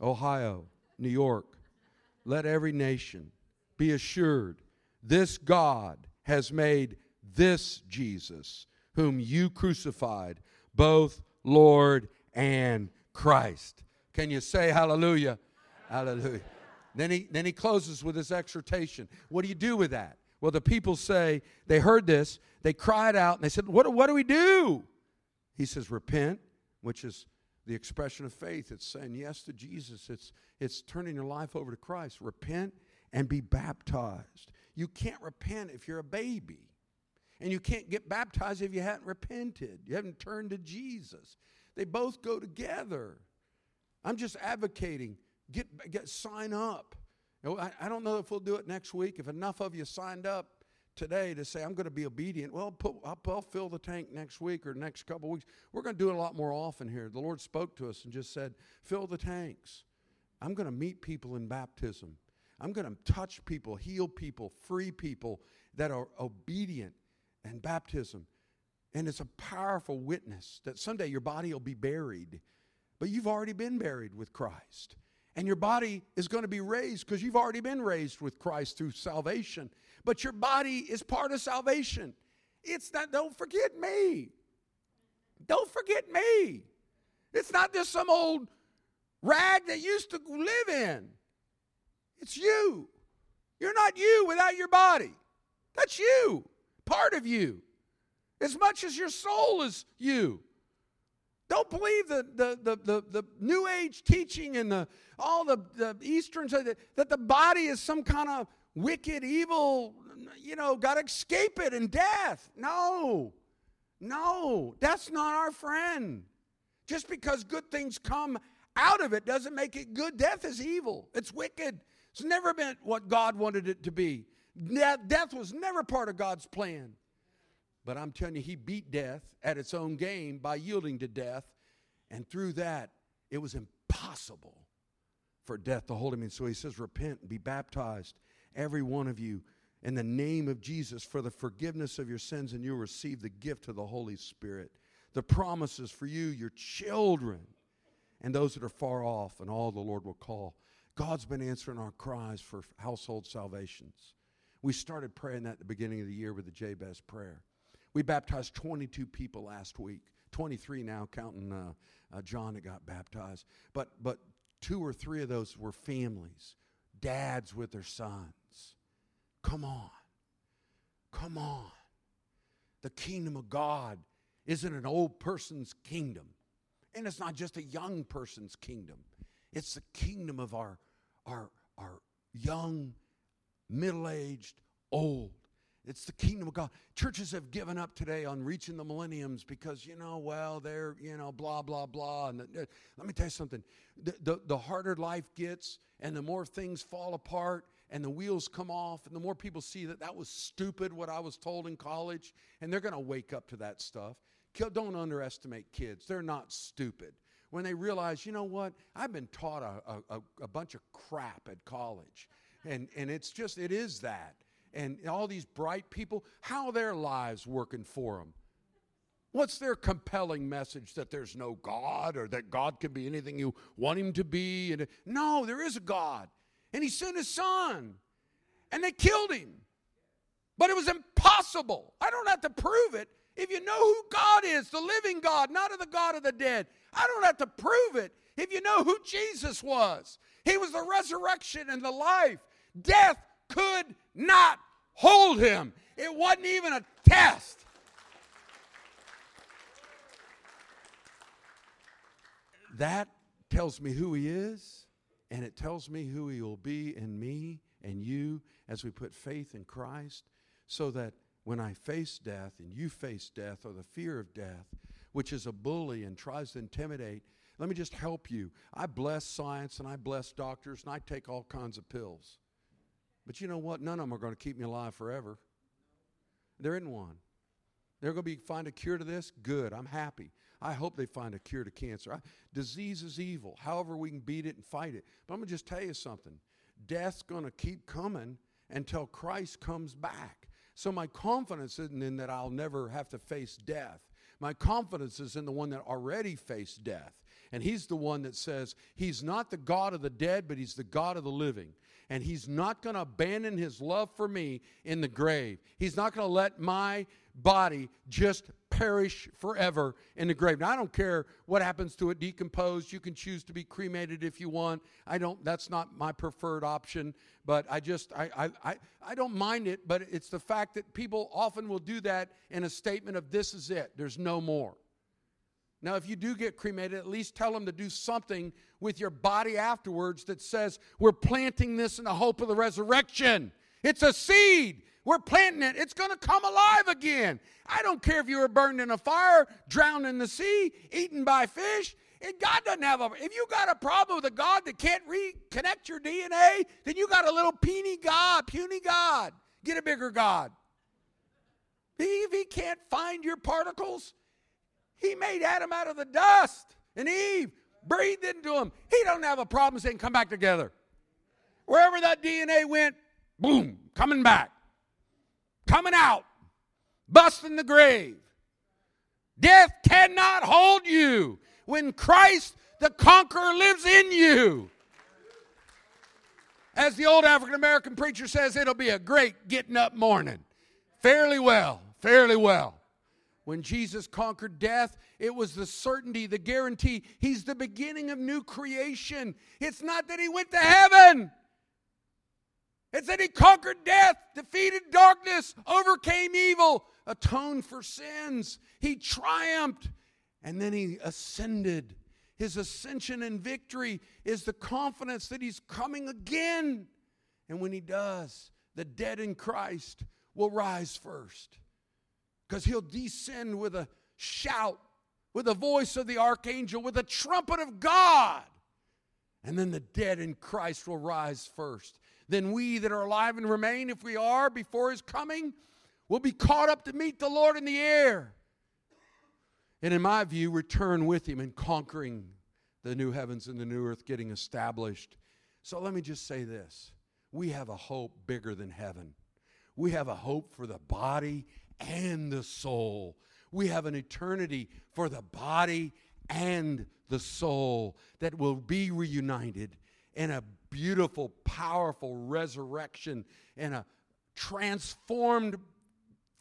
Ohio, New York, let every nation be assured this God has made this Jesus, whom you crucified, both Lord and Christ. Can you say hallelujah? Hallelujah. Then he, then he closes with this exhortation. What do you do with that? Well, the people say they heard this, they cried out, and they said, What, what do we do? He says, Repent, which is the expression of faith. It's saying yes to Jesus, it's, it's turning your life over to Christ. Repent and be baptized. You can't repent if you're a baby. And you can't get baptized if you haven't repented. You haven't turned to Jesus. They both go together. I'm just advocating get, get sign up. Oh, I, I don't know if we'll do it next week. If enough of you signed up today to say, I'm going to be obedient, well, put, I'll, I'll, fill the tank next week or next couple weeks. We're going to do it a lot more often here. The Lord spoke to us and just said, fill the tanks. I'm going to meet people in baptism. I'm going to touch people, heal people, free people that are obedient in baptism. And it's a powerful witness that someday your body will be buried, but you've already been buried with Christ. And your body is going to be raised because you've already been raised with Christ through salvation. But your body is part of salvation. It's not, don't forget me. Don't forget me. It's not just some old rag that used to live in. It's you. You're not you without your body. That's you, part of you, as much as your soul is you. Don't believe the, the, the, the, the New Age teaching and the, all the, the Eastern, that the body is some kind of wicked, evil, you know, got to escape it in death. No, no, that's not our friend. Just because good things come out of it doesn't make it good. Death is evil, it's wicked. It's never been what God wanted it to be. Death was never part of God's plan. But I'm telling you, he beat death at its own game by yielding to death. And through that, it was impossible for death to hold him. And so he says, Repent and be baptized, every one of you, in the name of Jesus for the forgiveness of your sins, and you'll receive the gift of the Holy Spirit. The promises for you, your children, and those that are far off, and all the Lord will call. God's been answering our cries for household salvations. We started praying that at the beginning of the year with the Jabez prayer. We baptized 22 people last week, 23 now, counting uh, uh, John that got baptized. But, but two or three of those were families, dads with their sons. Come on. Come on. the kingdom of God isn't an old person's kingdom. And it's not just a young person's kingdom. It's the kingdom of our, our, our young, middle aged, old. It's the kingdom of God. Churches have given up today on reaching the millenniums because, you know, well, they're, you know, blah, blah, blah. And the, let me tell you something. The, the, the harder life gets and the more things fall apart and the wheels come off and the more people see that that was stupid what I was told in college and they're going to wake up to that stuff. Don't underestimate kids. They're not stupid. When they realize, you know what, I've been taught a, a, a bunch of crap at college. And, and it's just, it is that and all these bright people, how their lives working for them? What's their compelling message that there's no God or that God can be anything you want him to be? And no, there is a God. And he sent his son. And they killed him. But it was impossible. I don't have to prove it. If you know who God is, the living God, not of the God of the dead, I don't have to prove it. If you know who Jesus was, he was the resurrection and the life. Death could not hold him. It wasn't even a test. That tells me who he is, and it tells me who he will be in me and you as we put faith in Christ, so that when I face death and you face death or the fear of death, which is a bully and tries to intimidate, let me just help you. I bless science and I bless doctors and I take all kinds of pills. But you know what? None of them are going to keep me alive forever. There isn't one. They're going to be find a cure to this. Good. I'm happy. I hope they find a cure to cancer. I, disease is evil. However, we can beat it and fight it. But I'm going to just tell you something. Death's going to keep coming until Christ comes back. So my confidence isn't in that I'll never have to face death. My confidence is in the one that already faced death. And he's the one that says he's not the God of the dead, but he's the God of the living and He's not going to abandon His love for me in the grave. He's not going to let my body just perish forever in the grave. Now, I don't care what happens to it, decomposed. You can choose to be cremated if you want. I don't, that's not my preferred option, but I just, I, I, I, don't mind it, but it's the fact that people often will do that in a statement of this is it, there's no more. Now, if you do get cremated, at least tell them to do something with your body afterwards that says, We're planting this in the hope of the resurrection. It's a seed. We're planting it. It's going to come alive again. I don't care if you were burned in a fire, drowned in the sea, eaten by fish. And God doesn't have a. If you got a problem with a God that can't reconnect your DNA, then you got a little puny God, puny God. Get a bigger God. If he can't find your particles, he made Adam out of the dust and Eve breathed into him. He don't have a problem saying, come back together. Wherever that DNA went, boom, coming back, coming out, busting the grave. Death cannot hold you when Christ the conqueror lives in you. As the old African American preacher says, it'll be a great getting up morning. Fairly well, fairly well. When Jesus conquered death, it was the certainty, the guarantee. He's the beginning of new creation. It's not that he went to heaven, it's that he conquered death, defeated darkness, overcame evil, atoned for sins. He triumphed, and then he ascended. His ascension and victory is the confidence that he's coming again. And when he does, the dead in Christ will rise first because he'll descend with a shout, with the voice of the archangel, with the trumpet of God. And then the dead in Christ will rise first. Then we that are alive and remain, if we are before his coming, will be caught up to meet the Lord in the air. And in my view, return with him in conquering the new heavens and the new earth getting established. So let me just say this we have a hope bigger than heaven. We have a hope for the body and the soul. We have an eternity for the body and the soul that will be reunited in a beautiful, powerful resurrection and a transformed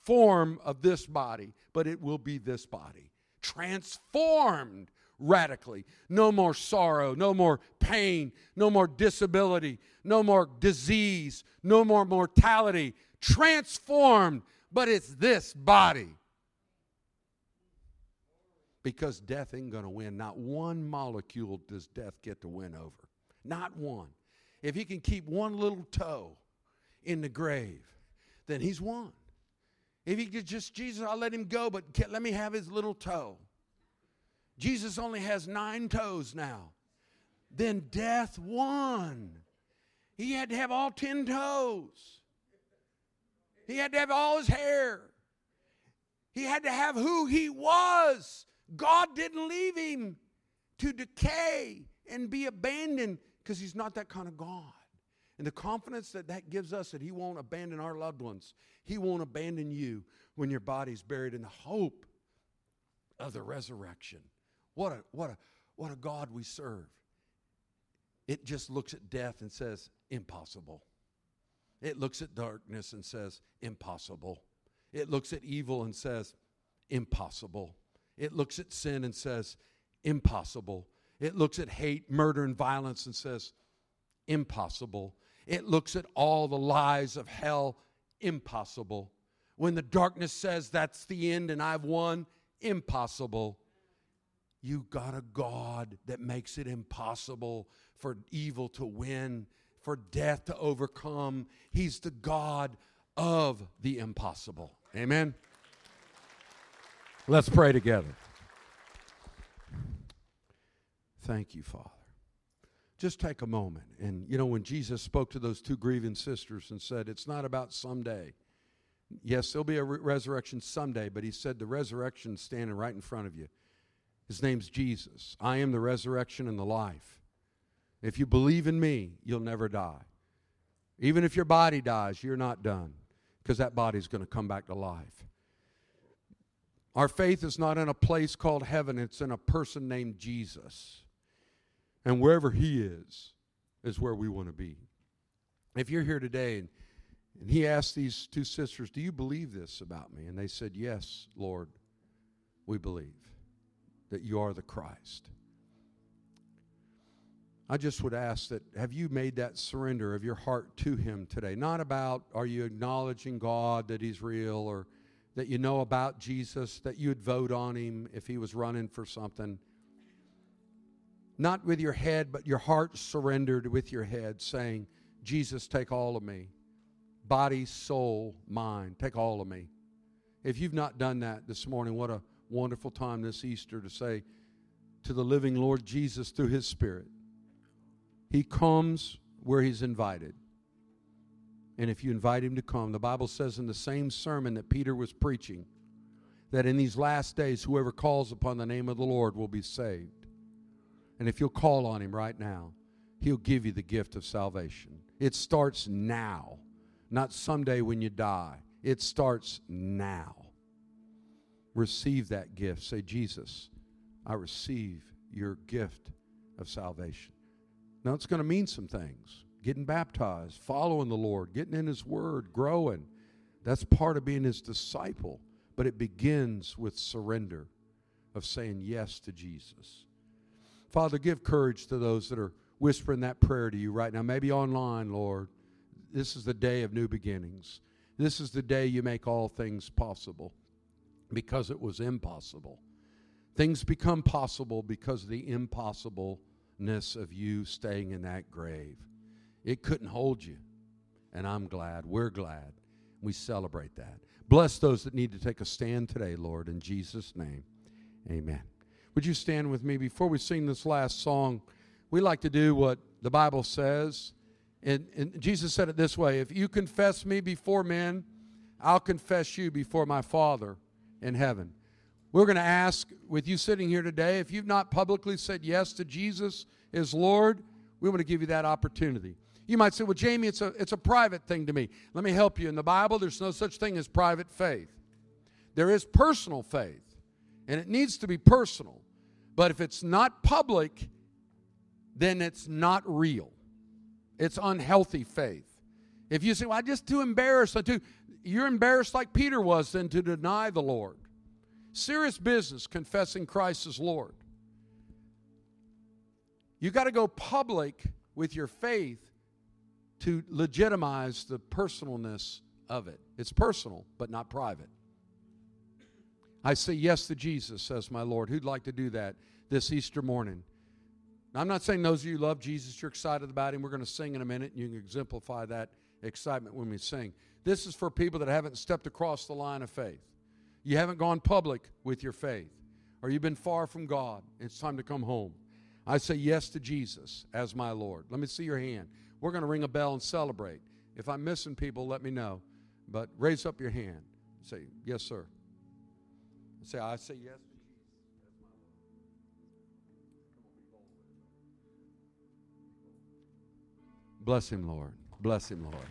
form of this body, but it will be this body. Transformed radically. No more sorrow, no more pain, no more disability, no more disease, no more mortality. Transformed but it's this body. because death ain't going to win. Not one molecule does death get to win over. Not one. If he can keep one little toe in the grave, then he's won. If he could just, Jesus, I'll let him go, but let me have his little toe. Jesus only has nine toes now. Then death won. He had to have all ten toes. He had to have all his hair. He had to have who he was. God didn't leave him to decay and be abandoned because he's not that kind of God. And the confidence that that gives us that he won't abandon our loved ones, he won't abandon you when your body's buried in the hope of the resurrection. What a, what a, what a God we serve. It just looks at death and says, impossible. It looks at darkness and says, impossible. It looks at evil and says, impossible. It looks at sin and says, impossible. It looks at hate, murder, and violence and says, impossible. It looks at all the lies of hell, impossible. When the darkness says that's the end and I've won, impossible. You got a God that makes it impossible for evil to win, for death to overcome. He's the God of the impossible. Amen. Let's pray together. Thank you, Father. Just take a moment. And you know, when Jesus spoke to those two grieving sisters and said, It's not about someday. Yes, there'll be a re- resurrection someday, but he said the resurrection standing right in front of you. His name's Jesus. I am the resurrection and the life. If you believe in me, you'll never die. Even if your body dies, you're not done because that body's going to come back to life. Our faith is not in a place called heaven, it's in a person named Jesus. And wherever he is, is where we want to be. If you're here today and, and he asked these two sisters, Do you believe this about me? And they said, Yes, Lord, we believe that you are the Christ. I just would ask that have you made that surrender of your heart to Him today? Not about are you acknowledging God that He's real or that you know about Jesus, that you'd vote on Him if He was running for something. Not with your head, but your heart surrendered with your head, saying, Jesus, take all of me. Body, soul, mind, take all of me. If you've not done that this morning, what a wonderful time this Easter to say to the living Lord Jesus through His Spirit, he comes where he's invited. And if you invite him to come, the Bible says in the same sermon that Peter was preaching that in these last days, whoever calls upon the name of the Lord will be saved. And if you'll call on him right now, he'll give you the gift of salvation. It starts now, not someday when you die. It starts now. Receive that gift. Say, Jesus, I receive your gift of salvation. Now, it's going to mean some things getting baptized, following the Lord, getting in His Word, growing. That's part of being His disciple. But it begins with surrender of saying yes to Jesus. Father, give courage to those that are whispering that prayer to you right now, maybe online, Lord. This is the day of new beginnings. This is the day you make all things possible because it was impossible. Things become possible because the impossible of you staying in that grave. It couldn't hold you. And I'm glad. We're glad. We celebrate that. Bless those that need to take a stand today, Lord, in Jesus' name. Amen. Would you stand with me before we sing this last song? We like to do what the Bible says. And, and Jesus said it this way If you confess me before men, I'll confess you before my Father in heaven. We're going to ask, with you sitting here today, if you've not publicly said yes to Jesus as Lord, we want to give you that opportunity. You might say, well, Jamie, it's a, it's a private thing to me. Let me help you. In the Bible, there's no such thing as private faith. There is personal faith, and it needs to be personal. But if it's not public, then it's not real. It's unhealthy faith. If you say, well, I'm just too embarrassed, too, you're embarrassed like Peter was then to deny the Lord. Serious business confessing Christ as Lord. You got to go public with your faith to legitimize the personalness of it. It's personal, but not private. I say yes to Jesus, says my Lord. Who'd like to do that this Easter morning? I'm not saying those of you love Jesus, you're excited about him. We're going to sing in a minute, and you can exemplify that excitement when we sing. This is for people that haven't stepped across the line of faith. You haven't gone public with your faith, or you've been far from God. It's time to come home. I say yes to Jesus as my Lord. Let me see your hand. We're going to ring a bell and celebrate. If I'm missing people, let me know. But raise up your hand. Say, Yes, sir. Say, I say yes. Bless him, Lord. Bless him, Lord.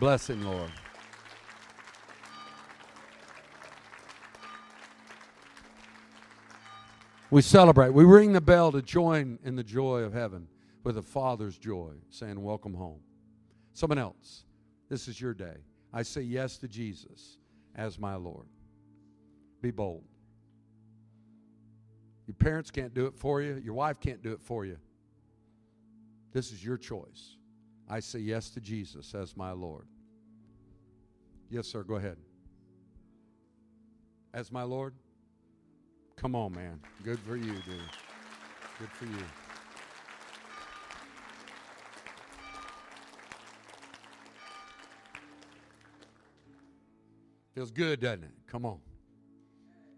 Bless him, Lord. We celebrate. We ring the bell to join in the joy of heaven with a father's joy, saying, Welcome home. Someone else, this is your day. I say yes to Jesus as my Lord. Be bold. Your parents can't do it for you, your wife can't do it for you. This is your choice. I say yes to Jesus as my Lord. Yes, sir, go ahead. As my Lord? Come on, man. Good for you, dude. Good for you. Feels good, doesn't it? Come on.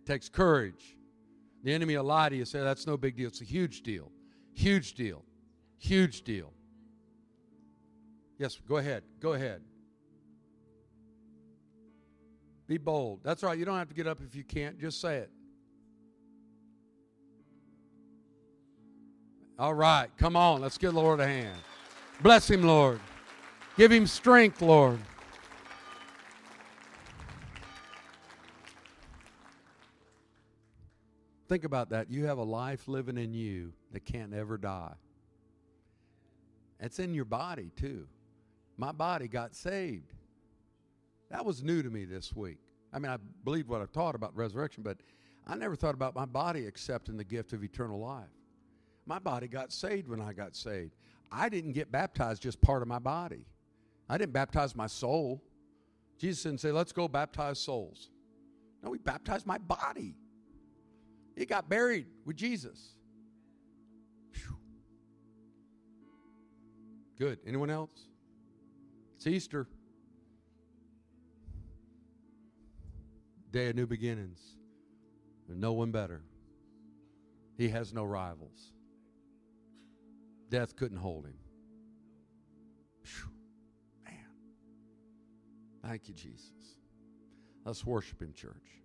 Takes courage. The enemy will lie to you, say that's no big deal. It's a huge deal. Huge deal. Huge deal. Yes, go ahead. Go ahead. Be bold. That's right. You don't have to get up if you can't. Just say it. All right. Come on. Let's give the Lord a hand. Bless him, Lord. Give him strength, Lord. Think about that. You have a life living in you that can't ever die. It's in your body, too. My body got saved. That was new to me this week. I mean, I believe what I've taught about resurrection, but I never thought about my body accepting the gift of eternal life. My body got saved when I got saved. I didn't get baptized just part of my body. I didn't baptize my soul. Jesus didn't say, let's go baptize souls. No, he baptized my body. He got buried with Jesus. Whew. Good. Anyone else? It's Easter. Day of new beginnings. There's no one better. He has no rivals. Death couldn't hold him. Whew. Man. Thank you, Jesus. Let's worship him, church.